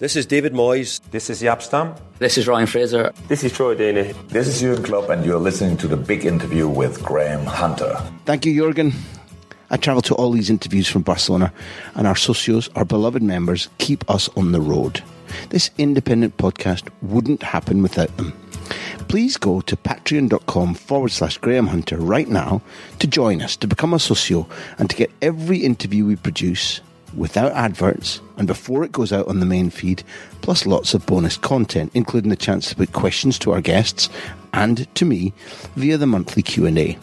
This is David Moyes. This is Jaap Stam. This is Ryan Fraser. This is Troy Deeney. This is Jurgen Klopp, and you're listening to the big interview with Graham Hunter. Thank you, Jurgen. I travel to all these interviews from Barcelona, and our socios, our beloved members, keep us on the road. This independent podcast wouldn't happen without them. Please go to patreon.com forward slash Graham Hunter right now to join us, to become a socio, and to get every interview we produce without adverts and before it goes out on the main feed, plus lots of bonus content, including the chance to put questions to our guests and to me via the monthly Q&A.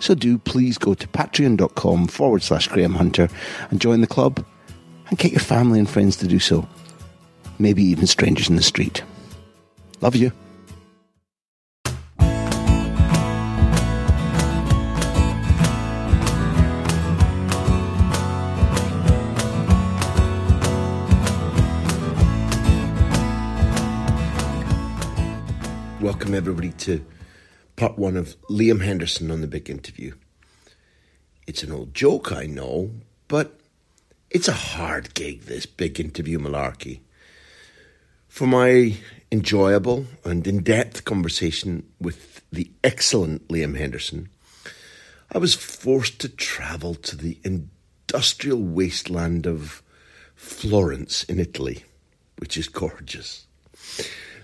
So do please go to patreon.com forward slash Graham Hunter and join the club and get your family and friends to do so. Maybe even strangers in the street. Love you. Welcome everybody to part one of Liam Henderson on the big interview. It's an old joke, I know, but it's a hard gig, this big interview malarkey. For my enjoyable and in depth conversation with the excellent Liam Henderson, I was forced to travel to the industrial wasteland of Florence in Italy, which is gorgeous.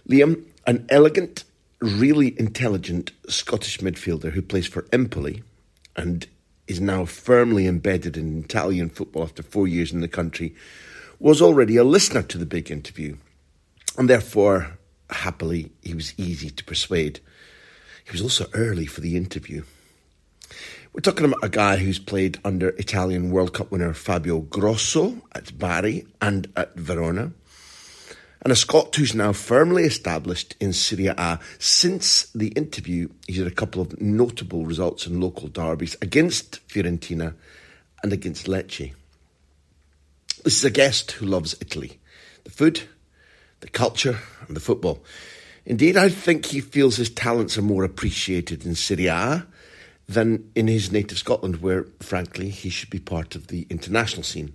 Liam, an elegant, really intelligent Scottish midfielder who plays for Empoli and is now firmly embedded in Italian football after four years in the country, was already a listener to the big interview. And therefore, happily, he was easy to persuade. He was also early for the interview. We're talking about a guy who's played under Italian World Cup winner Fabio Grosso at Bari and at Verona and a Scot who's now firmly established in Serie A. Since the interview, he's had a couple of notable results in local derbies against Fiorentina and against Lecce. This is a guest who loves Italy, the food, the culture, and the football. Indeed, I think he feels his talents are more appreciated in Serie A than in his native Scotland, where, frankly, he should be part of the international scene.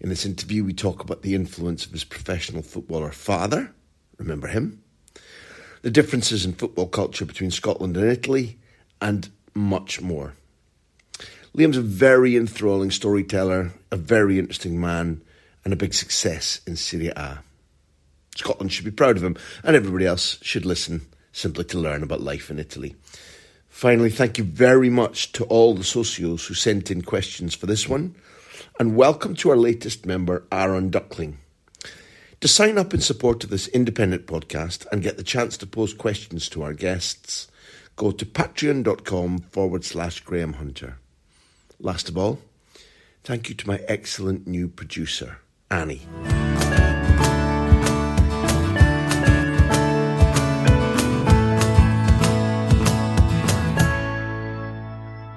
In this interview, we talk about the influence of his professional footballer father, remember him, the differences in football culture between Scotland and Italy, and much more. Liam's a very enthralling storyteller, a very interesting man, and a big success in Serie A. Scotland should be proud of him, and everybody else should listen simply to learn about life in Italy. Finally, thank you very much to all the socios who sent in questions for this one and welcome to our latest member, Aaron Duckling. To sign up in support of this independent podcast and get the chance to pose questions to our guests, go to patreon.com forward slash Graham Hunter. Last of all, thank you to my excellent new producer, Annie.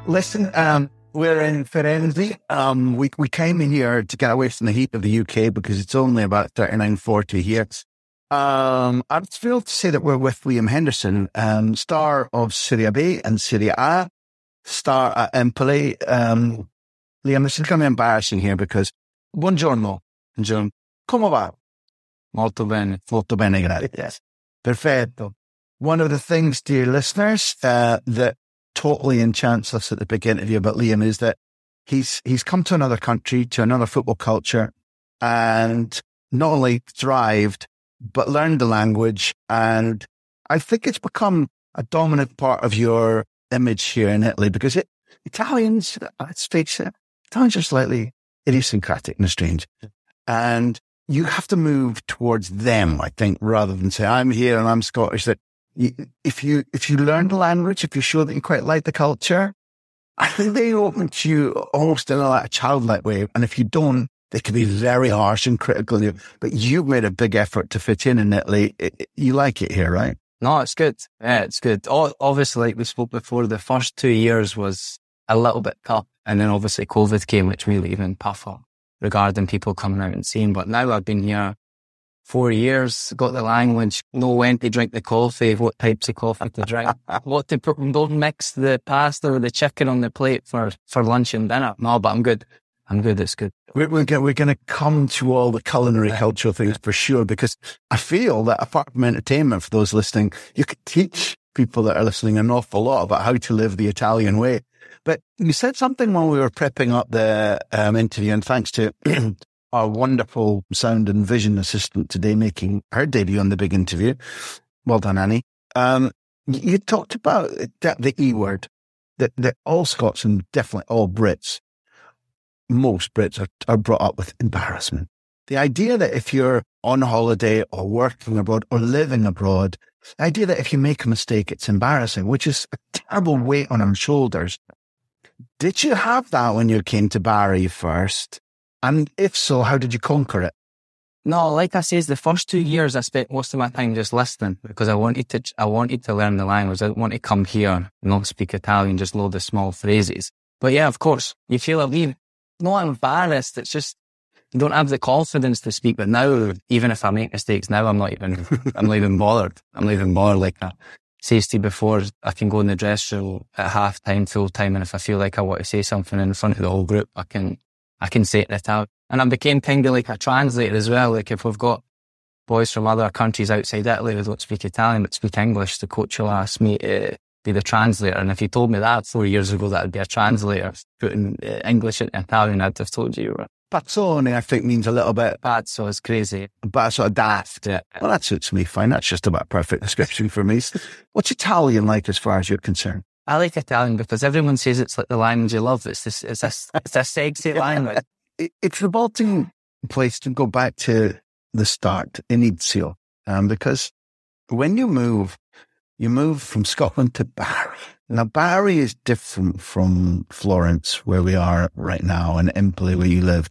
Listen, um, we're in Firenze. Um, we, we came in here to get away from the heat of the UK because it's only about 39, 40 here. Um, I'm thrilled to say that we're with Liam Henderson, um, star of Serie B and Serie A, star at Empoli. Um, Liam, this is to be embarrassing here because buongiorno, buongiorno. Come va? Molto bene, molto bene, grazie. Yes. Perfetto. One of the things, dear listeners, uh, that totally enchants us at the big interview about Liam is that he's he's come to another country, to another football culture, and not only thrived but learned the language. And I think it's become a dominant part of your image here in Italy because it, Italians, let's face it, Italians are slightly idiosyncratic and strange. And you have to move towards them, I think, rather than say, I'm here and I'm Scottish. That if you, if you learn the language, if you show that you quite like the culture, I think they open to you almost in a like a childlike way. And if you don't, they can be very harsh and critical. But you've made a big effort to fit in in Italy. You like it here, right? No, it's good. Yeah, it's good. Obviously, like we spoke before, the first two years was a little bit tough. And then obviously COVID came, which really even tougher regarding people coming out and seeing. But now I've been here four years, got the language, know when to drink the coffee, what types of coffee to drink, what to put, don't mix the pasta or the chicken on the plate for, for lunch and dinner. No, but I'm good. I'm good. It's good. We're, we're, we're going to come to all the culinary cultural things for sure, because I feel that apart from entertainment for those listening, you could teach people that are listening an awful lot about how to live the Italian way. But you said something while we were prepping up the um, interview, and thanks to our wonderful sound and vision assistant today making her debut on the big interview. Well done, Annie. Um, you talked about the E word, that, that all Scots and definitely all Brits, most Brits are, are brought up with embarrassment. The idea that if you're on holiday or working abroad or living abroad, the idea that if you make a mistake, it's embarrassing, which is a terrible weight on our shoulders. Did you have that when you came to Bari first? And if so, how did you conquer it? No, like I says, the first two years I spent most of my time just listening because I wanted to, I wanted to learn the language. I didn't want to come here and not speak Italian, just load the small phrases. But yeah, of course, you feel a wee, not embarrassed. It's just, you don't have the confidence to speak. But now, even if I make mistakes now, I'm not even, I'm not even bothered. I'm not even bothered. Like I says to you before, I can go in the dressing room at half time, full time. And if I feel like I want to say something in front of the whole group, I can, I can say it out. And I became kind of like a translator as well. Like if we've got boys from other countries outside Italy who don't speak Italian but speak English, the coach will ask me to be the translator. And if you told me that four years ago that I'd be a translator putting uh, English into Italian, I'd have told you you were. Pazzone, I think, means a little bit. Pazzo is crazy. Pazzo of daft. Yeah. Well, that suits me fine. That's just about perfect description for me. What's Italian like as far as you're concerned? I like Italian because everyone says it's like the language you love. It's this, it's a, it's a sexy language it's a vaulting place to go back to the start, Inizio, um, because when you move, you move from Scotland to Bari. Now, Bari is different from Florence, where we are right now, and Empoli, where you live.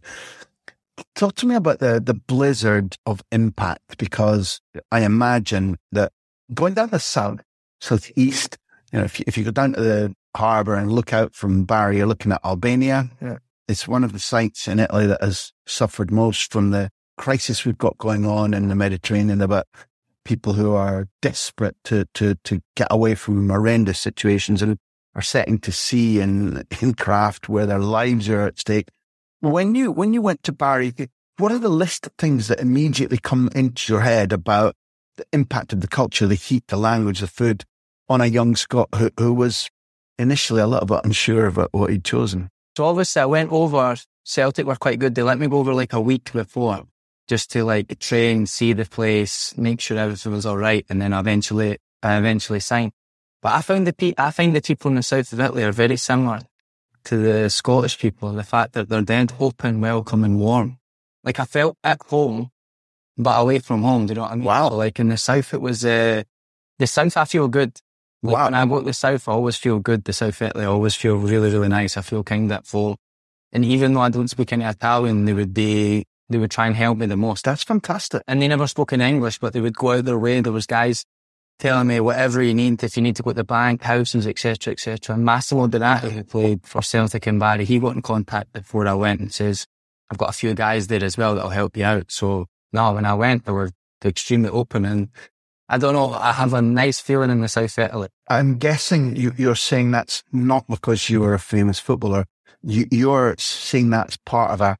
Talk to me about the, the blizzard of impact, because I imagine that going down the south, southeast, you know, if you, if you go down to the harbour and look out from Bari, you're looking at Albania. Yeah. It's one of the sites in Italy that has suffered most from the crisis we've got going on in the Mediterranean about people who are desperate to, to, to get away from horrendous situations and are setting to sea in, in craft where their lives are at stake. When you, when you went to Bari, what are the list of things that immediately come into your head about the impact of the culture, the heat, the language, the food on a young Scot who, who was initially a little bit unsure about what he'd chosen? So obviously I went over, Celtic were quite good. They let me go over like a week before just to like train, see the place, make sure everything was all right. And then eventually, I eventually signed. But I found the pe- I find the people in the south of Italy are very similar to the Scottish people. The fact that they're dead open, welcome and warm. Like I felt at home, but away from home. Do you know what I mean? Wow. So like in the south, it was, uh, the south, I feel good. Like wow. When I go to the south, I always feel good. The south Italy, I always feel really, really nice. I feel kind of at full. And even though I don't speak any Italian, they would be, they would try and help me the most. That's fantastic. And they never spoke in English, but they would go out their way. There was guys telling me whatever you need, if you need to go to the bank, houses, etc., etc. And Massimo Donati, who played for Celtic and Bari, he got in contact before I went and says, I've got a few guys there as well that'll help you out. So now when I went, they were extremely open and I don't know. I have a nice feeling in the South Italy. I'm guessing you, are saying that's not because you were a famous footballer. You, are saying that's part of a,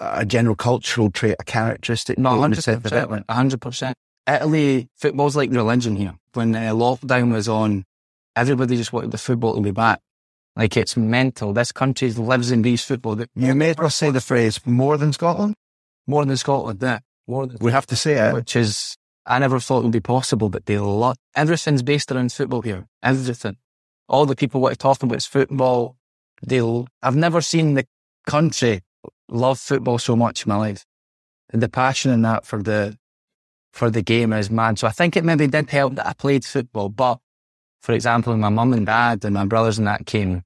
a general cultural trait, a characteristic. No, 100%. 100%. Italy, football's like religion here. When uh, lockdown was on, everybody just wanted the football to be back. Like it's mental. This country lives and breathes football. You may as well say the phrase more than Scotland. More than Scotland, yeah. More than We have to say it. which is I never thought it would be possible, but they love everything's based around football here. Everything. All the people want to talk about is football. They, I've never seen the country love football so much in my life. The passion in that for the for the game is mad. So I think it maybe did help that I played football. But for example, my mum and dad and my brothers and that came,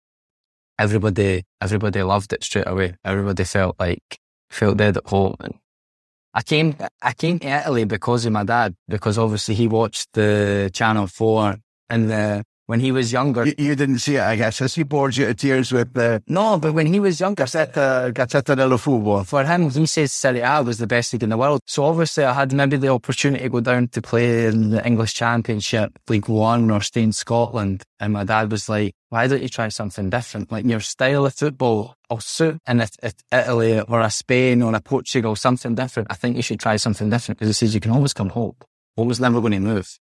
everybody everybody loved it straight away. Everybody felt like felt dead at home and I came, I came to Italy because of my dad, because obviously he watched the Channel 4 and the, when he was younger. You, you didn't see it, I guess. As he bored you to tears with the no, but when he was younger, Gazzetta, Gazzetta dello Football. for him, he says Serie A was the best league in the world. So obviously I had maybe the opportunity to go down to play in the English Championship, League One or stay in Scotland. And my dad was like, why don't you try something different? Like your style of football will suit in a, a Italy or a Spain or a Portugal, something different. I think you should try something different because he says you can always come home. Always never going to move.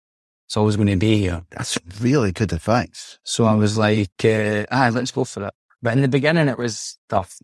It's always going to be here. That's really good advice. So I was like, uh, ah, let's go for it. But in the beginning, it was tough.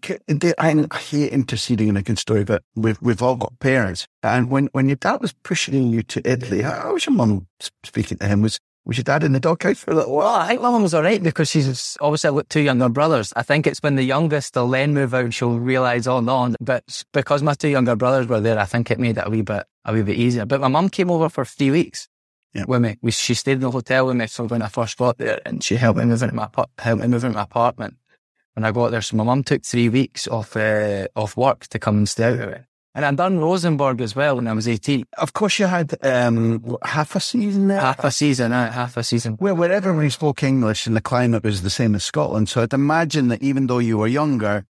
I hate interceding in a good story, but we've we've all got parents. And when, when your dad was pushing you to Italy, how was your mum speaking to him? Was was your dad in the doghouse for a little Well. I think my mum was all right because she's obviously got two younger brothers. I think it's when the youngest will then move out and she'll realise, oh no, but because my two younger brothers were there, I think it made it a wee bit, a wee bit easier. But my mum came over for three weeks Yeah. with me. We, she stayed in the hotel with me for when I first got there and she helped me move into my, helped me move into my apartment when I got there. So my mum took three weeks off, uh, off work to come and stay out with me. And I'd done Rosenborg as well when I was 18. Of course, you had um, half a season there. Half a season, uh, half a season. Well, where everybody spoke English and the climate was the same as Scotland. So I'd imagine that even though you were younger,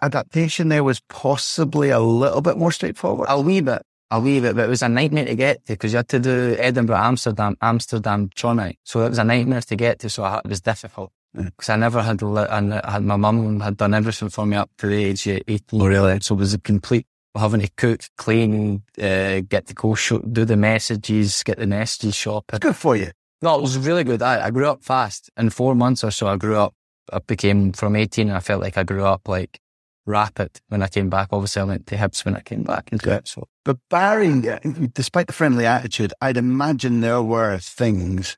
adaptation there was possibly a little bit more straightforward. A wee bit. A wee bit, but it was a nightmare to get to because you had to do Edinburgh, Amsterdam, Amsterdam, Trondheim. So it was a nightmare to get to. So I, it was difficult because I never had, li- and I had my mum had done everything for me up to the age of 18. Oh, really? So it was a complete having to cook, clean, uh, get the go show, do the messages, get the messages shopping. It's good for you. No, it was really good. I, I grew up fast. In four months or so, I grew up. I became from 18 and I felt like I grew up like rapid when I came back. Obviously, I went to Hibs when I came back into it. So But Bari, uh, despite the friendly attitude, I'd imagine there were things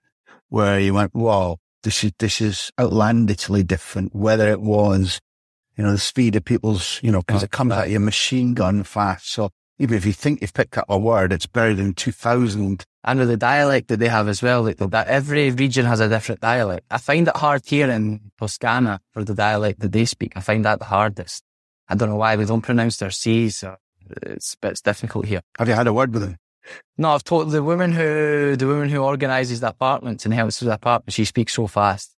where you went, "Wow, this is this is outlandishly different." Whether it was, you know, the speed of people's, you know, because it comes at you machine gun fast. So even if you think you've picked up a word, it's buried in two thousand. and with the dialect that they have as well, like that every region has a different dialect. I find it hard here in Toscana for the dialect that they speak. I find that the hardest. I don't know why they don't pronounce their C's. Or it's, but it's difficult here. Have you had a word with them? No, I've told the woman who, the woman who organises the apartments and helps with the apartment, she speaks so fast.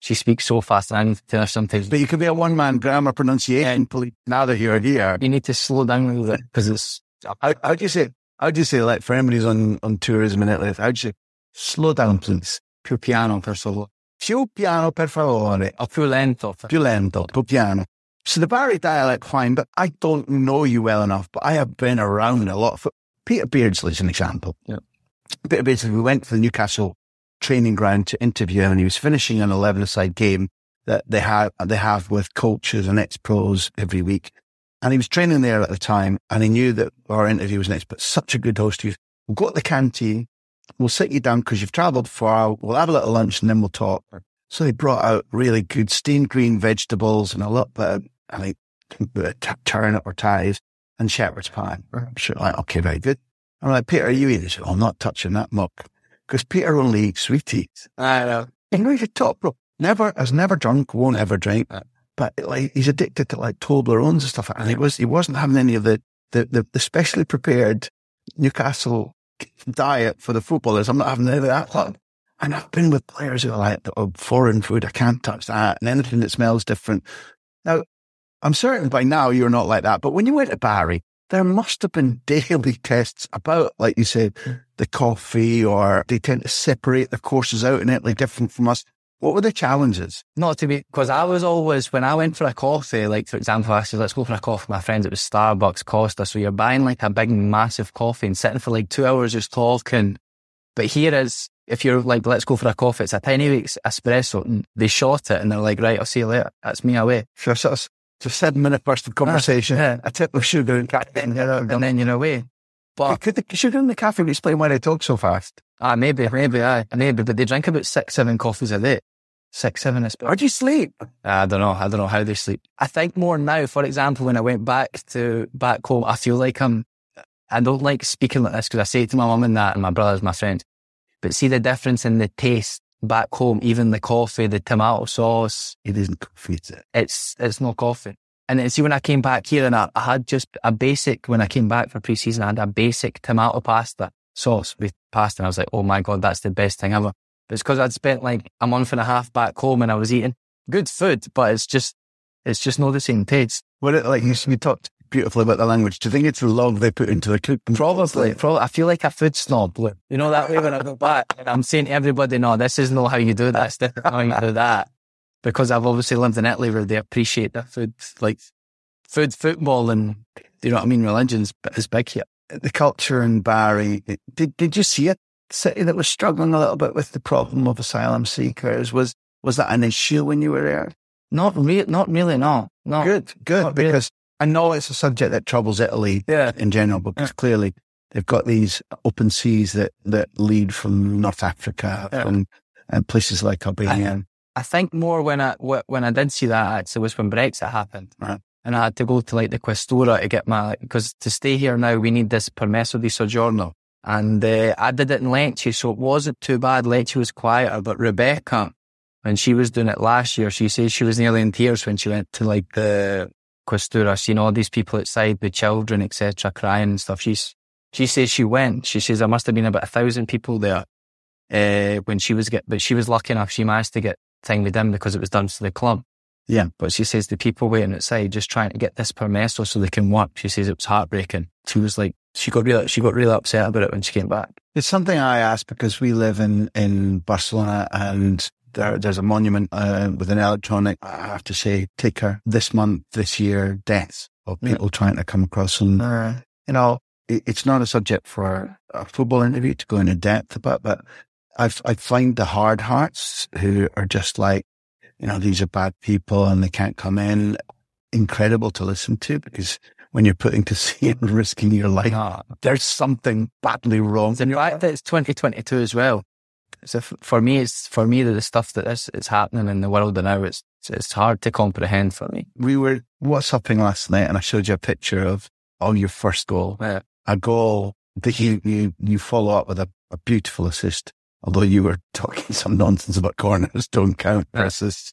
She speaks so fast and I need to tell her sometimes, But you could be a one man grammar pronunciation police. Now that you're here, you need to slow down a little bit because it's, how how do you say? How do you say like for anybody's on on tourism in Italy? How do you say? Slow down, please. più piano per favore. Più piano, per favore. Or più lento. Più lento, più piano. So the Bari dialect, fine, but I don't know you well enough, but I have been around a lot. For, Peter Beardsley's an example. Yeah. Peter Beardsley, we went to the Newcastle training ground to interview him and he was finishing an 11 side game that they have, they have with coaches and ex-pros every week. And he was training there at the time and he knew that our interview was next, but such a good host. He was, we'll go to the canteen. We'll sit you down because you've traveled far. We'll have a little lunch and then we'll talk. So they brought out really good steamed green vegetables and a lot bit of, I think, of t- turnip or ties and shepherd's pie. I'm sure, like, okay, very good. I'm like, Peter, are you eating? Said, "Oh, I'm not touching that muck. Because Peter only eats sweeties. I know. You know, he's a top bro. Never, has never drunk, won't ever drink. But like, he's addicted to like Toblerones and stuff. And he was, he wasn't having any of the, the, the, the specially prepared Newcastle diet for the footballers. I'm not having any of that. And I've been with players who are like, oh, foreign food, I can't touch that. And anything that smells different. Now, I'm certain by now you're not like that. But when you went to Bari, there must have been daily tests about, like you said, the coffee or they tend to separate the courses out in Italy different from us. What were the challenges? Not to be, because I was always, when I went for a coffee, like for example, I said, let's go for a coffee with my friends, it was Starbucks, Costa. So you're buying like a big, massive coffee and sitting for like two hours just talking. But here is, if you're like, let's go for a coffee, it's a tiny week's espresso and they shot it and they're like, right, I'll see you later. That's me away. So sort of, it's a seven minute burst of conversation. yeah. A tip of sugar and caffeine. And, and then you're away. But Could the sugar and the caffeine explain why they talk so fast? ah, maybe, maybe, aye, maybe, but they drink about six, seven coffees a day. Six, seven espresso. Or do you sleep? I don't know. I don't know how they sleep. I think more now, for example, when I went back to back home, I feel like I'm, I don't like speaking like this because I say it to my mum and that and my brothers, my friends. But see the difference in the taste back home, even the coffee, the tomato sauce, It isn't coffee, is it? it's, it's no coffee. And then see when I came back here and I, I had just a basic, when I came back for pre-season, I had a basic tomato pasta sauce with pasta. And I was like, oh my God, that's the best thing ever. But it's because I'd spent like a month and a half back home and I was eating good food, but it's just, it's just not the same taste. What it like you, you talked beautifully about the language. Do you think it's the log they put into the cook? Probably, probably. I feel like a food snob. Look, You know that way when I go back and I'm saying to everybody, no, this is not how you do that. It's different how you do that. Because I've obviously lived in Italy where they appreciate their food, like food, football and, you know what I mean? Religion's is big here. The culture in Bari. Did did you see a city that was struggling a little bit with the problem of asylum seekers? Was was that an issue when you were there? Not really, not really, no. No. Good, good. Not because I know it's a subject that troubles Italy Yeah. in general, because clearly they've got these open seas that, that lead from North Africa, Yeah. from and places like Albania. I think more when I when I did see that actually was when Brexit happened, Right. and I had to go to like the Questura to get my because to stay here now we need this permesso di soggiorno, and uh, I did it in Lecce, so it wasn't too bad. Lecce was quieter, but Rebecca, when she was doing it last year, she says she was nearly in tears when she went to like the Questura, seeing all these people outside with children, etc., crying and stuff. She's she says she went. She says there must have been about a thousand people there uh, when she was get, but she was lucky enough she managed to get thing with them because it was done to the club. Yeah. But she says the people waiting outside just trying to get this permesso so they can work. She says it was heartbreaking. She was like, she got real, she got really upset about it when she came back. It's something I ask because we live in, in Barcelona and there, there's a monument uh, with an electronic, I have to say, ticker this month, this year, deaths of people trying to come across. And, you know, it, it's not a subject for a football interview to go into depth about, but I've, I find the hard hearts who are just like, you know, these are bad people and they can't come in incredible to listen to because when you're putting to sea and risking your life, there's something badly wrong. The fact that it's 2022 as well. So f- for me, it's for me the stuff that is, is happening in the world now. It's it's hard to comprehend for me. We were WhatsApping last night and I showed you a picture of, of your first goal. Yeah. A goal that you, you, you follow up with a, a beautiful assist. Although you were talking some nonsense about corners don't count for assists.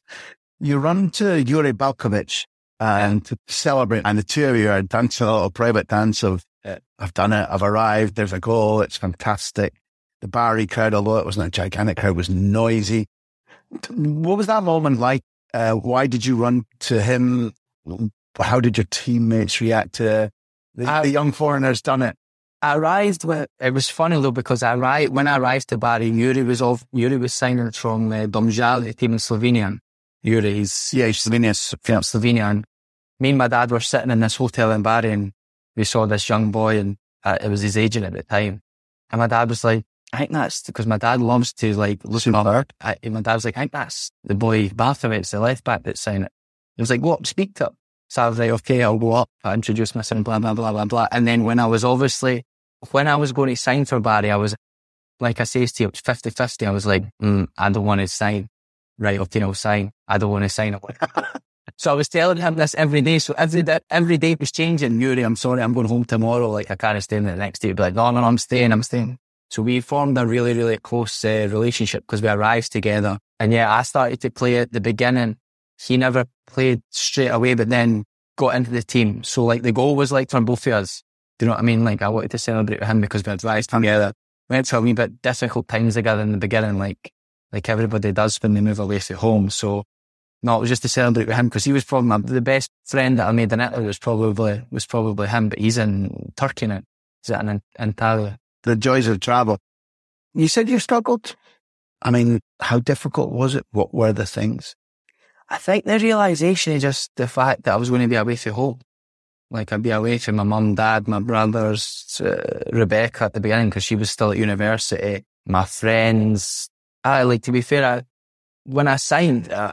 You run to Yuri Balkovec and to celebrate and the two of you are dancing a little private dance of, Yeah. I've done it. I've arrived. There's a goal. It's fantastic. The Bari crowd, although it wasn't a gigantic crowd, was noisy. What was that moment like? Uh, why did you run to him? How did your teammates react to the, I- the young foreigner's done it? I arrived with, it was funny though because I arrived, when I arrived to Bari, Yuri was off, Yuri was signing from uh, Domžale, team in Slovenia. Yuri, he's Yeah, Slovenia's from Slovenia. And me and my dad were sitting in this hotel in Bari and we saw this young boy and uh, it was his agent at the time. And my dad was like, I think that's because my dad loves to like look up. I, and my dad was like, I think that's the boy Balkovec, the left back that's signing it. He was like, what? Speak to him. So I was like, okay, I'll go up. I introduced myself, blah, blah, blah, blah, blah. And then when I was obviously, when I was going to sign for Bari, I was, like I say to you, it was 50 50. I was like, mm, I don't want to sign. Right, okay, I'll sign. I don't want to sign. So I was telling him this every day. So every day, every day was changing. Yuri, I'm sorry, I'm going home tomorrow. Like I can't stay in the next day. He'd be like, no, no, no, I'm staying, I'm staying. So we formed a really, really close uh, relationship because we arrived together. And yeah, I started to play at the beginning. He never played straight away, but then got into the team. So like the goal was like from both of us. Do you know what I mean? Like I wanted to celebrate with him because we had rise together. Went through a wee bit difficult times together in the beginning, like like everybody does when they move away from home. So no, it was just to celebrate with him because he was probably my, the best friend that I made in Italy was probably was probably him, but he's in Turkey now. He's in Antalya. The joys of travel. You said you struggled. I mean, how difficult was it? What were the things? I think the realization is just the fact that I was going to be away from home. Like I'd be away from my mum, dad, my brothers, uh, Rebecca at the beginning because she was still at university. my friends. I like to be fair. I, when I signed, uh,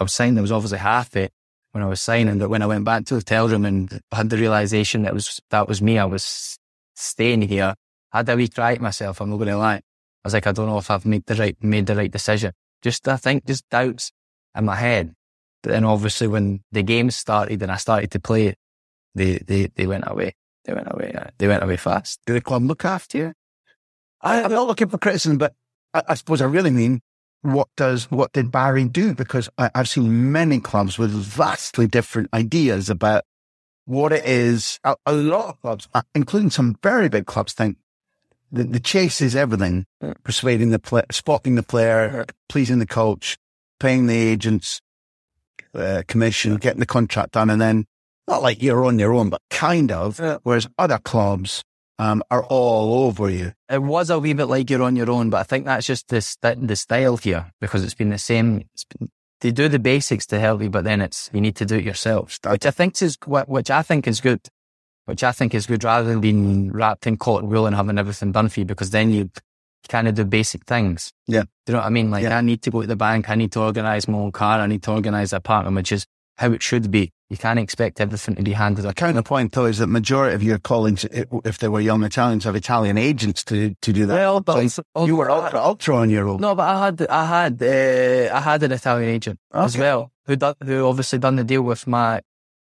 I was signed. I was obviously happy when I was signing, but when I went back to the hotel room and had the realization that was that was me, I was staying here. I had a wee cry to myself. I'm not going to lie. I was like, I don't know if I've made the right made the right decision. Just I think just doubts in my head. But then obviously when the game started and I started to play, they they they went away. They went away. They went away fast. Did the club look after you? I, I'm not looking for criticism, but I, I suppose I really mean what does what did Bari do? Because I, I've seen many clubs with vastly different ideas about what it is. A, a lot of clubs, uh, including some very big clubs, think the, the chase is everything. Persuading the player, spotting the player, pleasing the coach, paying the agents, uh, commission, getting the contract done, and then not like you're on your own, but kind of. Whereas other clubs um, are all over you. It was a wee bit like you're on your own, but I think that's just the st- the style here because it's been the same. It's been, they do the basics to help you, but then it's you need to do it yourself, which I think is which I think is good. Which I think is good rather than being wrapped in cotton wool and having everything done for you because then you kind of do basic things. Yeah. Do you know what I mean? Like Yeah. I need to go to the bank, I need to organise my own car, I need to organise an apartment, which is how it should be. You can't expect everything to be handed out. Counterpoint though is that majority of your colleagues, if they were young Italians, have Italian agents to to do that. Well, but So you were ultra ultra on your own. No, but I had I had uh, I had an Italian agent as well who who obviously done the deal with my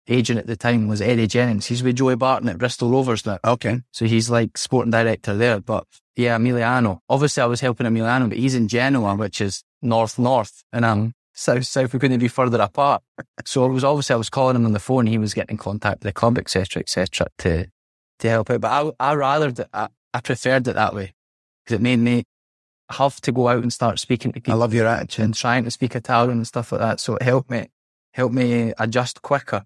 agent at the time was Eddie Jennings. He's with Joey Barton at Bristol Rovers now. Okay. So he's like sporting director there. But yeah, Emiliano. Obviously I was helping Emiliano, but he's in Genoa, which is north north, and I'm south south. We couldn't be further apart. So it was obviously I was calling him on the phone. He was getting in contact with the club, etc., etc., to to help out. But I I rather that I, I preferred it that way because it made me have to go out and start speaking to people. I love your attitude. and trying to speak Italian and stuff like that. So it helped me helped me adjust quicker.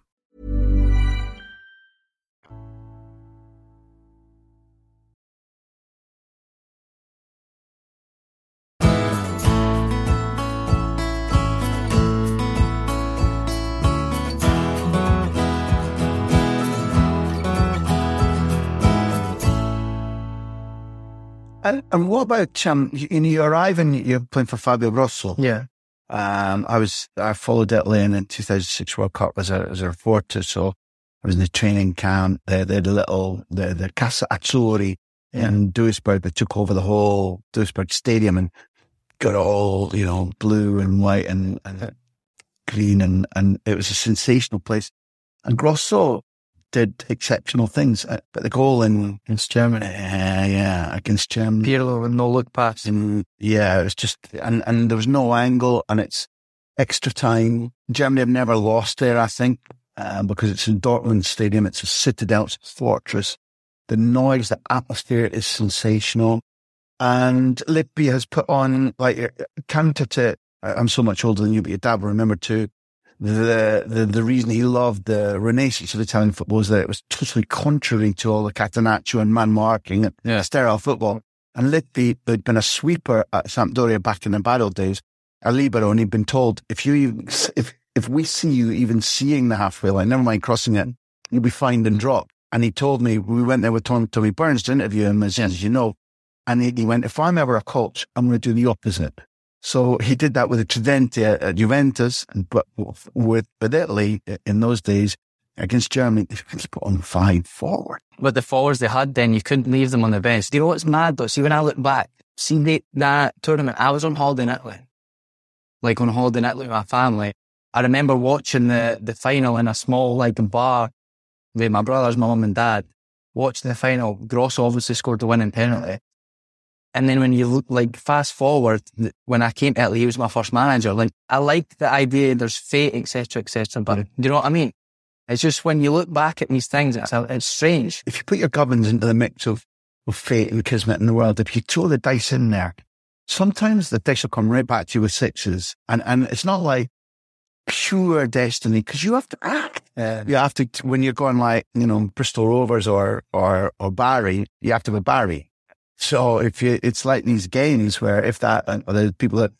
And, and what about um? You, you know, you arrive and you're playing for Fabio Grosso. Yeah. Um, I was I followed Italy in the 2006 World Cup as a as a reporter, so I was in the training camp. They they had a little the the Casa Azzurri in Duisburg. They took over the whole Duisburg stadium and got all, you know, blue and white and, and green. And, and it was a sensational place. And Grosso did exceptional things. Uh, But the goal in against Germany, yeah, yeah, against Germany, Pirlo with no look pass. and yeah, it was just, and, and there was no angle and it's extra time. Germany have never lost there, I think, uh, because it's in Dortmund Stadium. It's a citadel, it's a fortress. The noise, the atmosphere is sensational. And Lippi has put on, like, uh, counter to, I'm so much older than you, but your dad will remember too. The, the, the reason he loved the renaissance of Italian football was that it was totally contrary to all the Catenaccio and man marking and sterile football. And Lippi had been a sweeper at Sampdoria back in the bad old days, a libero, and he'd been told, if you, even- if, if we see you even seeing the halfway line, never mind crossing it, you'll be fined and dropped. And he told me, we went there with Tom, Tommy Burns to interview him, as, as you know, and he, he went, if I'm ever a coach, I'm going to do the opposite. So he did that with the Tridente at, Juventus, and but with, Italy uh, in those days against Germany, they put on five forward. With the forwards they had then, you couldn't leave them on the bench. Do you know what's mad though? See, when I look back, see that tournament, I was on holiday in Italy. Like on holiday in Italy with my family. I remember watching the, the final in a small like bar with my brothers, my mum and dad, watching the final. Grosso obviously scored the winning penalty. And then when you look like fast forward, when I came to Italy, he was my first manager. Like I like the idea there's fate, etc., etc. But do you know what I mean? It's just when you look back at these things, it's, it's strange. If you put your gubbins into the mix of, of fate and kismet in the world, if you throw the dice in there, sometimes the dice will come right back to you with sixes. And, and it's not like pure destiny because you have to act. Yeah. you have to, when you're going like, you know, Bristol Rovers or, or, or Bari, you have to be Barry. So if you, it's like these games where if that, uh, and the people that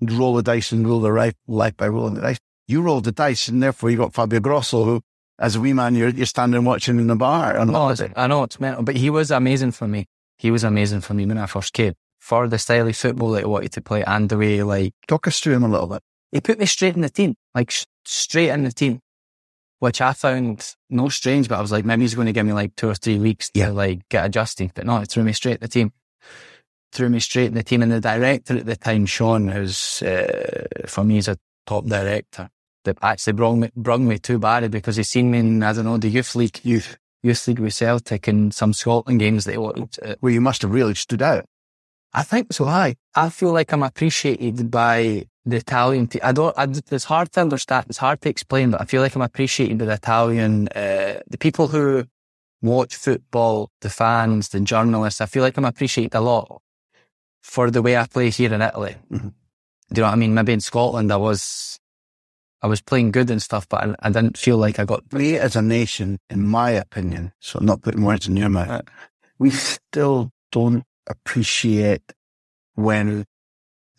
roll the dice and rule the right life by rolling the dice, you roll the dice and therefore you got Fabio Grosso who, as a wee man, you're, you're standing watching in the bar. No, oh, it's. I know it's mental, but he was amazing for me. He was amazing for me when I first came. For the style of football that he wanted to play and the way, like, Talk us through him a little bit. he put me straight in the team, like straight in the team, which I found no strange, but I was like, maybe he's going to give me like two or three weeks to like get adjusted. But no, he threw me straight in the team. Threw me straight in the team. And the director at the time, Sean, who's, uh, for me, is a top director that actually brought me, brought me to Bari because he seen me in, I don't know, the youth league, youth, youth league with Celtic and some Scotland games that he wanted. Uh, Where you must have really stood out. I think so. I I feel like I'm appreciated by the Italian team. I don't. I, it's hard to understand. It's hard to explain, but I feel like I'm appreciated by the Italian, uh, the people who watch football, the fans, the journalists. I feel like I'm appreciated a lot for the way I play here in Italy. Do you know what I mean? Maybe in Scotland, I was, I was playing good and stuff, but I, I didn't feel like I got. We as a nation, in my opinion, so I'm not putting words in your mouth, we still don't appreciate when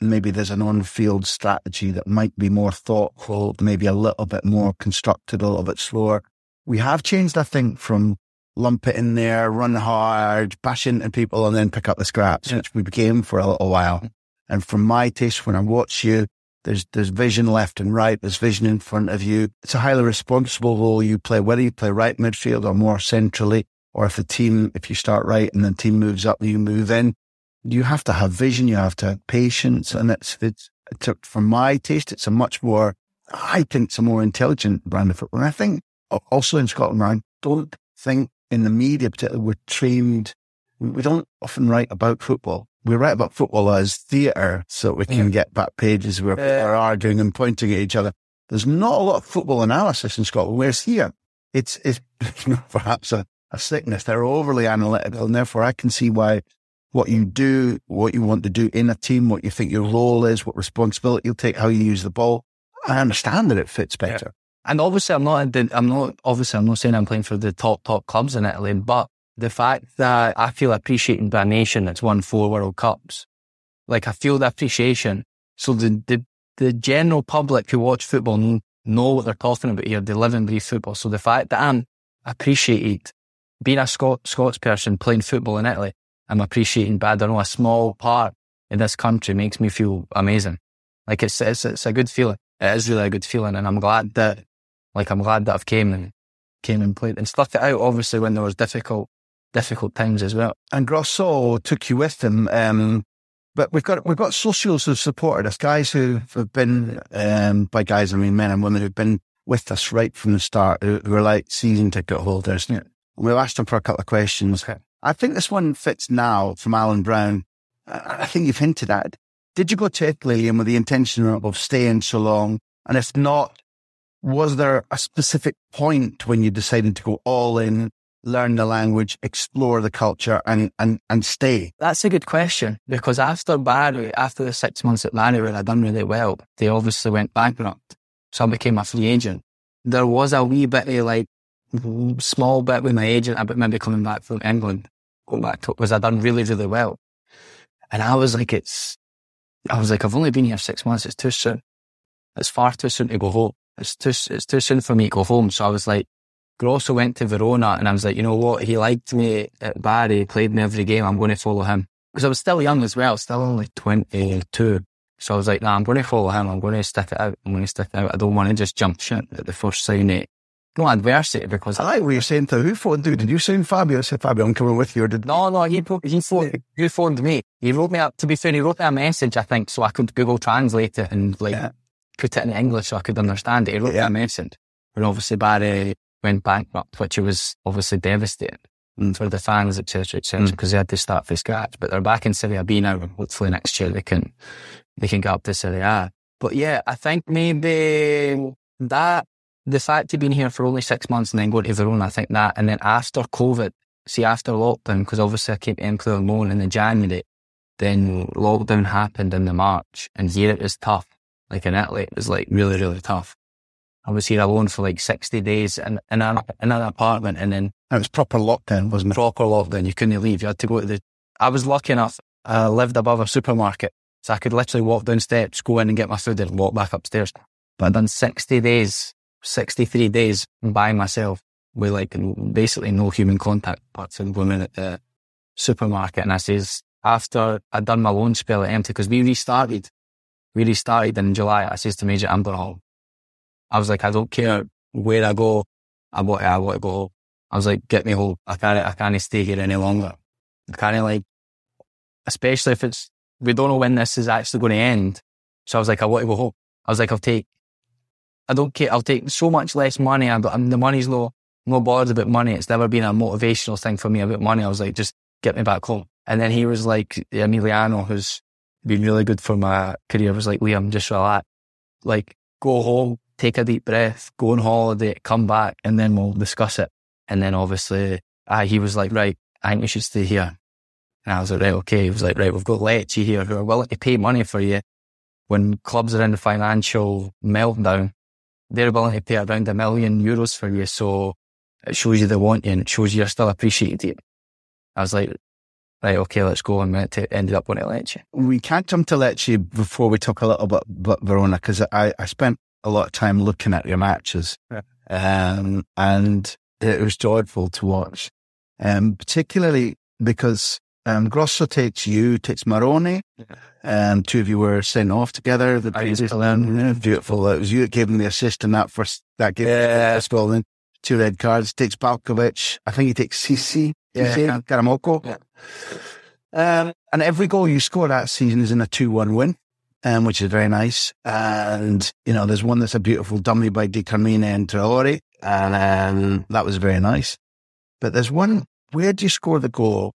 maybe there's an on-field strategy that might be more thoughtful, maybe a little bit more constructed, a little bit slower. We have changed, I think, from lump it in there, run hard, bash into people and then pick up the scraps, which we became for a little while. Mm-hmm. And from my taste, when I watch you, there's, there's vision left and right. There's vision in front of you. It's a highly responsible role you play, whether you play right midfield or more centrally, or if the team, if you start right and the team moves up, you move in. You have to have vision. You have to have patience. And it's, it's, it took, for my taste, it's a much more, I think it's a more intelligent brand of football. And I think also in Scotland, I don't think in the media, particularly, we're trained. We don't often write about football. We write about football as theatre so we can get back pages where people are arguing and pointing at each other. There's not a lot of football analysis in Scotland, whereas here it's, it's perhaps a, a sickness. They're overly analytical and therefore I can see why what you do, what you want to do in a team, what you think your role is, what responsibility you'll take, how you use the ball. I understand that it fits better. And obviously, I'm not. I'm not. Obviously, I'm not saying I'm playing for the top top clubs in Italy, but the fact that I feel appreciated by a nation that's won four World Cups, like I feel the appreciation. So the the, the general public who watch football know, know what they're talking about here. They live and breathe football. So the fact that I'm appreciated, being a Scot Scots person playing football in Italy, I'm appreciating, by I don't know a small part in this country makes me feel amazing. Like it's it's it's a good feeling. It is really a good feeling, and I'm glad that like I'm glad that I've came and came and played and stuck it out. Obviously, when there was difficult difficult times as well. And Grosso took you with him. Um, but we've got we've got socios who've supported us, guys who have been um, by guys I mean men and women who've been with us right from the start, who, who are like season ticket holders. Yeah. We've asked them for a couple of questions. Okay. I think this one fits now from Alan Brown. I think you've hinted at it. Did you go to Italy with the intention of staying so long? And if not, was there a specific point when you decided to go all in learn the language, explore the culture and, and, and stay? That's a good question because after Bari, after the six months at Bari where I'd done really well, they obviously went bankrupt. So I became a free agent. There was a wee bit of like small bit with my agent about maybe coming back from England, going back to, because I'd done really, really well. And I was like, it's, I was like, I've only been here six months. It's too soon. It's far too soon to go home. It's too, it's too soon for me to go home. So I was like, Grosso went to Verona and I was like, you know what? He liked me at Bari, played me every game. I'm going to follow him. Because I was still young as well, still only 22. So I was like, nah, I'm going to follow him. I'm going to stick it out. I'm going to stick it out. I don't want to just jump shit at the first sign of no adversity because I like what you're saying to who phoned you? Did you phone Fabio? I said, Fabio, I'm coming with you. Or did no, no, he, he phoned, he phoned me. He wrote me up, to be fair, he wrote me a message, I think, so I could Google translate it and like yeah. put it in English so I could understand it. He wrote yeah. me a message. And obviously Bari went bankrupt, which was obviously devastating mm. for the fans, etc., etc., because mm. they had to start from scratch. But they're back in Serie B now, and hopefully next year they can they can get up to Serie A. But yeah, I think maybe that the fact of being here for only six months and then going to Verona, I think that, and then after COVID, see after lockdown, because obviously I came to Empoli alone in the January, then lockdown happened in the March, and here it was tough. Like in Italy, it was like really, really tough. I was here alone for like 60 days in, in, an, in an apartment and then. It was proper lockdown, wasn't it? Proper lockdown. You couldn't leave. You had to go to the. I was lucky enough. I lived above a supermarket. So I could literally walk down steps, go in and get my food and walk back upstairs. But I'd done 60 days, 63 days by myself with like basically no human contact apart from women at the supermarket. And I says, after I'd done my loan spell at Empoli, because we restarted, we restarted in July, I says to Major Amberhall, I was like, I don't care where I go. I want, I want to go home. I was like, get me home. I can't, I can't stay here any longer. I can't like, especially if it's, we don't know when this is actually going to end. So I was like, I want to go home. I was like, I'll take, I don't care. I'll take so much less money. I'm, I'm the money's low. no bothered about money. It's never been a motivational thing for me about money. I was like, just get me back home. And then he was like, Emiliano, who's been really good for my career, was like, Liam, just relax. Like, go home, take a deep breath, go on holiday, come back, and then we'll discuss it. And then obviously, uh, he was like, right, I think you should stay here. And I was like, right, okay. He was like, right, we've got Lecce here who are willing to pay money for you. When clubs are in the financial meltdown, they're willing to pay around a million euros for you. So it shows you they want you and it shows you're still appreciated. I was like, right, okay, let's go. And it ended up going to Lecce. We can't jump to Lecce before we talk a little bit about Verona because I, I spent a lot of time looking at your matches. Yeah. Um, and it was joyful to watch. Um, particularly because, um, Grosso takes you, takes Marrone. Yeah. Um, two of you were sent off together. The previous yeah, beautiful. It was you that gave him the assist in that first, that game. Yeah. Golden. Two red cards. Takes Balkovec. I think he takes Cissé. Yeah. Karamoko. Yeah. Um, and every goal you score that season is in a 2-1 win um, which is very nice. And, you know, there's one that's a beautiful dummy by Di Carmine and Traore, and um, that was very nice. But there's one, where do you score the goal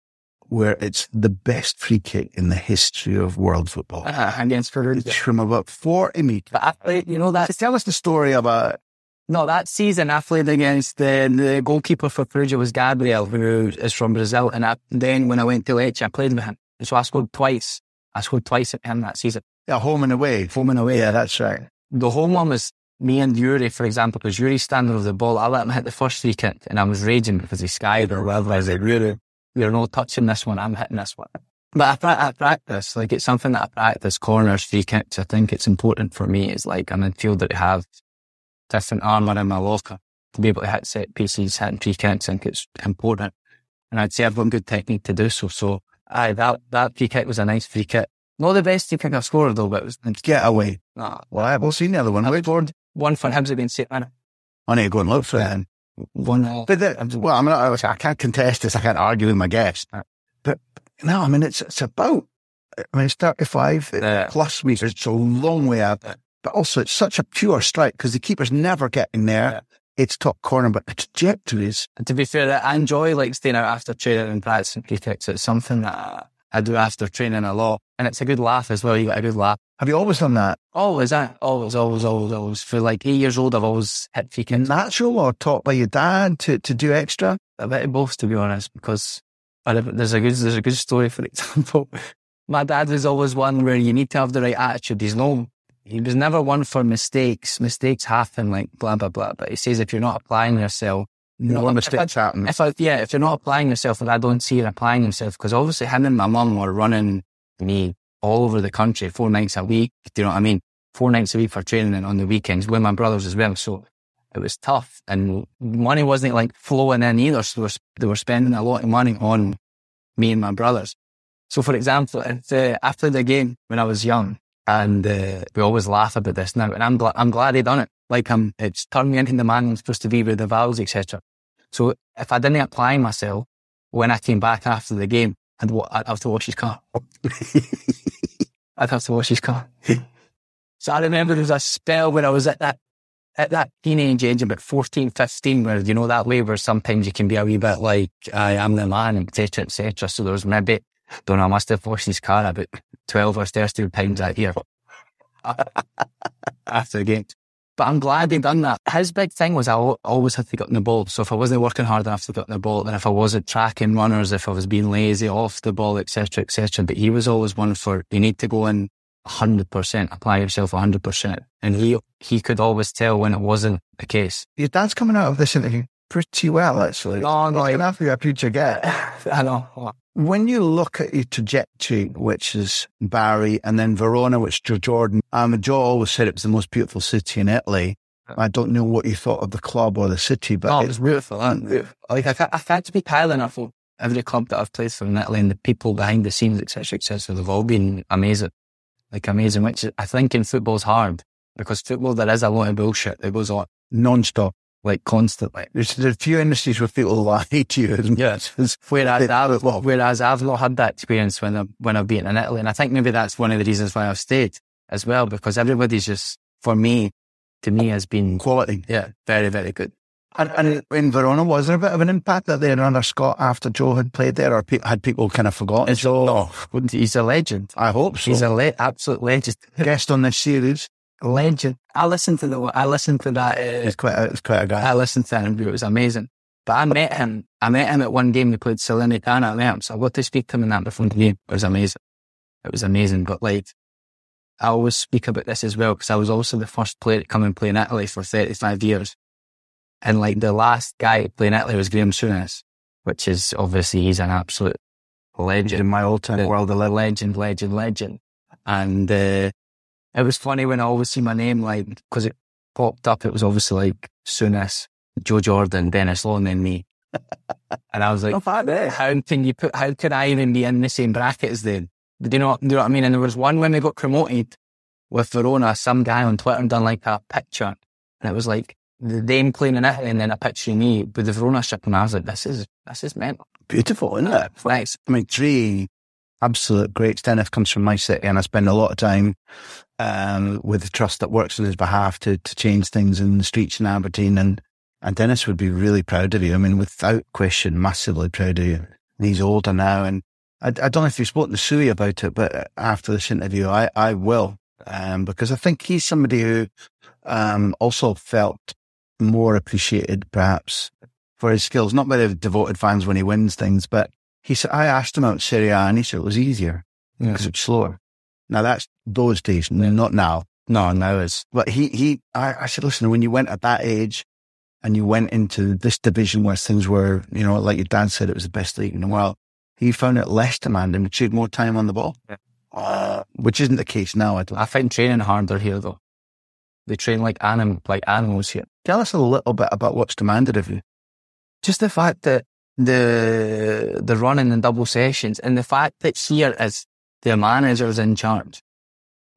where it's the best free kick in the history of world football? Uh, against Perugia. It's from about 40 meters. But I, you know, that. Tell us the story about no, that season I played against the, the goalkeeper for Perugia was Gabriel, who is from Brazil. And I, then when I went to Lecce, I played with him. So I scored twice. I scored twice at him that season. Yeah, home and away. Home and away. Yeah, that's right. The home one was me and Yuri, for example, because Yuri standing with the ball. I let him hit the first free kick and I was raging because he skied or whatever. I was like, Yuri, you're not touching this one. I'm hitting this one. But I, I practice, like it's something that I practice, corners, free kicks. I think it's important for me. It's like I'm in field that I have different armour in my locker to be able to hit set pieces, hitting free kicks. I think it's important. And I'd say I've got good technique to do so. So aye, that, that free kick was a nice free kick. Not the best free kick I've scored though, but it was get away. Nah, well, I haven't seen the other one. I scored one for Hibs against St. Mirren. I need to go and look for that. One. Uh, But the, well, I'm not, I can't contest this. I can't argue with my guest. Uh. But no, I mean, it's, it's about, I mean, it's 35 Yeah. plus meters. It's a long way out. Uh. But also it's such a pure strike because the keeper's never getting there. It's top corner, but the trajectory is, And to be fair, I enjoy like staying out after training and practicing free kicks. It's something that I, do after training a lot, and it's a good laugh as well. You get a good laugh. have you always done that? Always, I always, always, always, always. For like eight years old, I've always hit free kicks. Natural or taught by your dad to, to do extra? a bit of both, to be honest, because there's a good there's a good story. For example, my dad was always one where you need to have the right attitude. He's no, he was never one for mistakes. Mistakes happen, like blah blah blah. But he says if you're not applying yourself, No not- mistakes if I, happen. If I, yeah, if you're not applying yourself, and I don't see you applying himself, because obviously him and my mum were running me all over the country four nights a week. Do you know what I mean? Four nights a week for training and on the weekends with my brothers as well. So it was tough and money wasn't like flowing in either. So they were, they were spending a lot of money on me and my brothers. So for example, if, uh, after the game when I was young and uh, we always laugh about this now and I'm, gl- I'm glad he done it. Like I'm, it's turned me into the man I'm supposed to be with the vowels, etc. So if I didn't apply myself when I came back after the game, I'd, wa- I'd have to wash his car. I'd have to wash his car. so I remember there was a spell when I was at that at that teenage age, about 14, 15, where, you know, that way where sometimes you can be a wee bit like, I am the man, et cetera, et cetera. So there was maybe, don't know, I must have washed his car about 12 or 13 times that year after the game. But I'm glad he done that. His big thing was I always had to get on the ball. So if I wasn't working hard enough to get on the ball, then if I wasn't tracking runners, if I was being lazy off the ball, etc., cetera, et cetera. But he was always one for, you need to go in 100%, apply yourself 100%. And he, he could always tell when it wasn't the case. Your dad's coming out of this interview pretty well, actually. No, no, He's he- gonna have to be a future get. I know. When you look at your trajectory, which is Bari and then Verona, which is Jordan, um, Joe always said it was the most beautiful city in Italy. I don't know what you thought of the club or the city, but No, it's it's beautiful. Like I can't, I can't speak highly enough of every club that I've played for in Italy and the people behind the scenes, etc., etc. They've all been amazing, like amazing. Which I think in football's hard because football there is a lot of bullshit that goes on non-stop. Like constantly. There's, there's a few industries where people lie to you. isn't? Yes. Whereas I've, whereas I've not had that experience when I've, when I've been in Italy. And I think maybe that's one of the reasons why I've stayed as well, because everybody's just, for me, to me has been, Quality. yeah, very, very good. And, and in Verona, was there a bit of an impact that they had under Scott after Joe had played there, or pe- had people kind of forgotten? All, wouldn't he's a legend. I hope so. He's a le- absolute legend. guest on this series. Legend. I listened to the, I listened to that, uh, It's quite a, it's quite a guy. I listened to that interview. It was amazing. But I met him. I met him at one game. We played Salernitana at Lerm. So I got to speak to him in that before the game. It was amazing. It was amazing. But like, I always speak about this as well because I was also the first player to come and play in Italy for 35 years. And like the last guy to play in Italy was Graham Souness, which is obviously he's an absolute legend. in my old time world, a legend, legend, legend. And uh, it was funny when I always see my name, like, because it popped up, it was obviously like Souness, Joe Jordan, Denis Law, and then me. and I was like, bad, eh? how can you put, how can I even be in the same bracket as them? Do you know, do you know what I mean? And there was one when we got promoted with Verona, some guy on Twitter done like a picture, and it was like the them playing in Italy and then a picture of me with the Verona ship, and I was like, this is, this is mental. Beautiful, isn't it? Thanks. I mean, three absolute great. Denis comes from my city, and I spend a lot of time um, with the trust that works on his behalf to to change things in the streets in Aberdeen. And and Denis would be really proud of you. I mean, without question, massively proud of you. And he's older now, and I, I don't know if you've spoken to Sui about it, but after this interview, I I will, um, because I think he's somebody who um, also felt more appreciated, perhaps, for his skills, not by the devoted fans when he wins things, but he said, I asked him out Serie A and he said it was easier because it's slower. Now that's those days, not now. No, now it's, But he, he, I, I said, listen, when you went at that age and you went into this division where things were, you know, like your dad said, it was the best league in the world, he found it less demanding, which had more time on the ball, uh, which isn't the case now. I. I find training harder here though. They train like anim, like animals here. Tell us a little bit about what's demanded of you. Just the fact that the the running and double sessions, and the fact that here is the manager's in charge.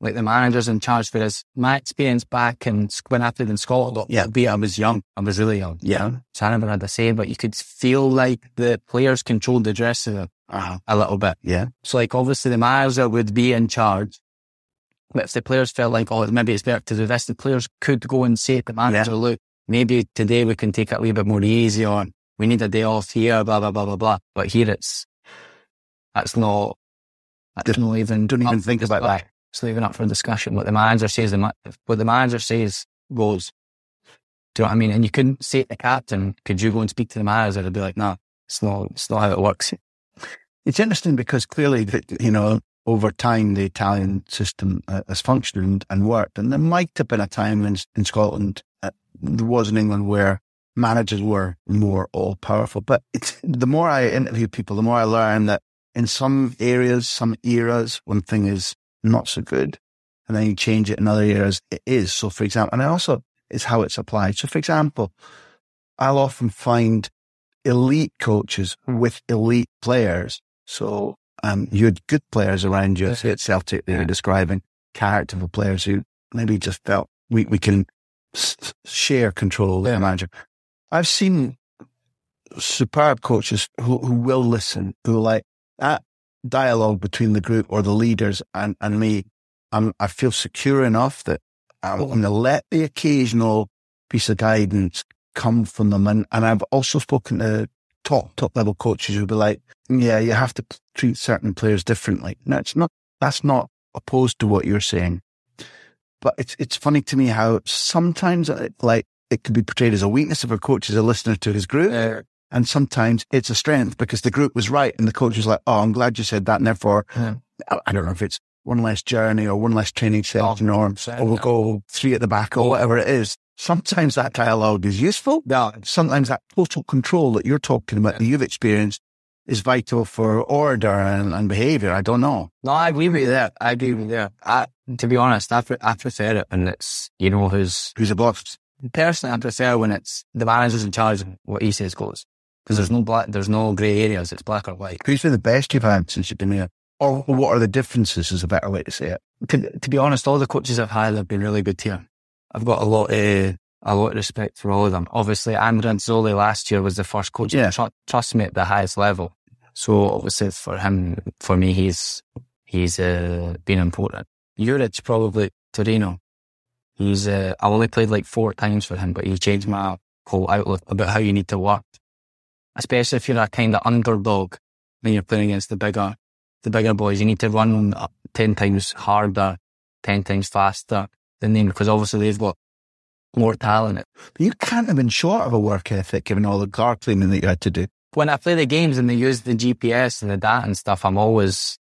like the manager's in charge. for Whereas my experience back in when I played in Scotland, yeah, be I was young, I was really young. Yeah, so I never had a say, but you could feel like the players controlled the dressing room uh-huh. a little bit. Yeah. So like obviously the manager would be in charge. But if the players felt like, oh, maybe it's better to do this, the players could go and say to the manager, yeah. look, maybe today we can take it a little bit more easy on. We need a day off here, blah, blah, blah, blah, blah. But here it's, that's not, that's not even, don't even think about that. It's even up for discussion. What the manager says, what the manager says goes. Do you know what I mean? And you couldn't say to the captain, could you go and speak to the manager? They'd be like, no, it's not, it's not how it works. It's interesting because clearly, you know, over time, the Italian system uh, has functioned and worked. And there might have been a time in, in Scotland, uh, there was in England where managers were more all powerful. But it's the more I interview people, the more I learn that in some areas, some eras, one thing is not so good. And then you change it in other areas, it is. So for example, and also is how it's applied. So for example, I'll often find elite coaches with elite players. So um, you had good players around you, say at Celtic that you're describing, characterful players who maybe just felt we, we can s- share control with the manager. I've seen superb coaches who, who will listen, who like that dialogue between the group or the leaders and, and me. I'm, I feel secure enough that I'm, I'm going to let the occasional piece of guidance come from them. And, and I've also spoken to top, top level coaches who'll be like, yeah, you have to treat certain players differently. Now it's not, that's not opposed to what you're saying. But it's, it's funny to me how sometimes uh, like it could be portrayed as a weakness if a coach is a listener to his group. Uh, and sometimes it's a strength because the group was right and the coach was like, Oh, I'm glad you said that. And therefore, yeah. I don't know if it's one less journey or one less training session or, or we'll go three at the back or whatever it is. Sometimes that dialogue is useful. Yeah. Sometimes that total control that you're talking about that you've experienced is vital for order and, and behavior. I don't know. No, I agree with that. I agree with that. I, to be honest, I, I prefer it And it's, you know, who's, who's the boss. Personally, I prefer when it's the manager's in charge of what he says goes. Because there's no black, there's no grey areas. It's black or white. Who's been the best you've had since you've been here? Or what are the differences is a better way to say it. To, to be honest, all the coaches I've had have been really good here. I've got a lot of, a lot of respect for all of them. Obviously, Andreazzoli last year was the first coach yeah. tr- trust me at the highest level. So obviously for him, for me, he's, he's, uh, been important. Juric probably Torino. He's, uh, I only played like four times for him, but he changed my whole outlook about how you need to work. Especially if you're a kind of underdog when you're playing against the bigger, the bigger boys. You need to run 10 times harder, 10 times faster than them because obviously they've got more talent. But you can't have been short of a work ethic given all the car cleaning that you had to do when I play the games and they use the GPS and the data and stuff, I'm always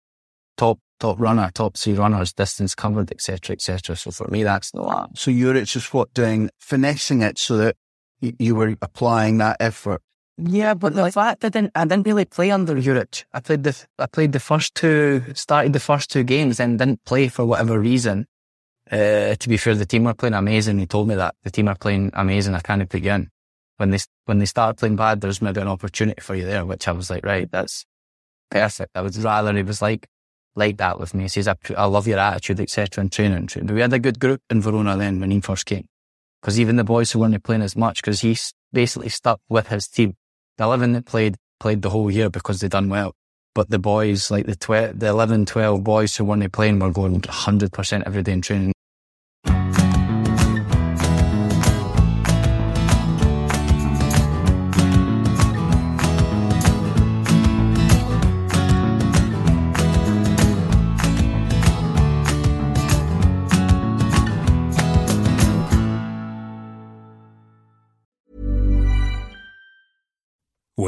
top top runner, top three runners, distance covered, etc., etc. So for me, that's the one. So you're it's just what doing finessing it so that you, you were applying that effort. Yeah, but the fact I didn't, I didn't really play under Juric. I played the, I played the first two, started the first two games and didn't play for whatever reason. Uh, to be fair, the team were playing amazing. He told me that the team are playing amazing. I can't put you in when they when they start playing bad, there's maybe an opportunity for you there. Which I was like, right, that's perfect. I would rather he was like like that with me. He says, I, I love your attitude, etc. and training. But we had a good group in Verona then when he first came, because even the boys who weren't playing as much, because he basically stuck with his team. The eleven that played played the whole year because they done well. But the boys, like the tw- the 11, 12 boys who weren't playing were going 100% every day in training.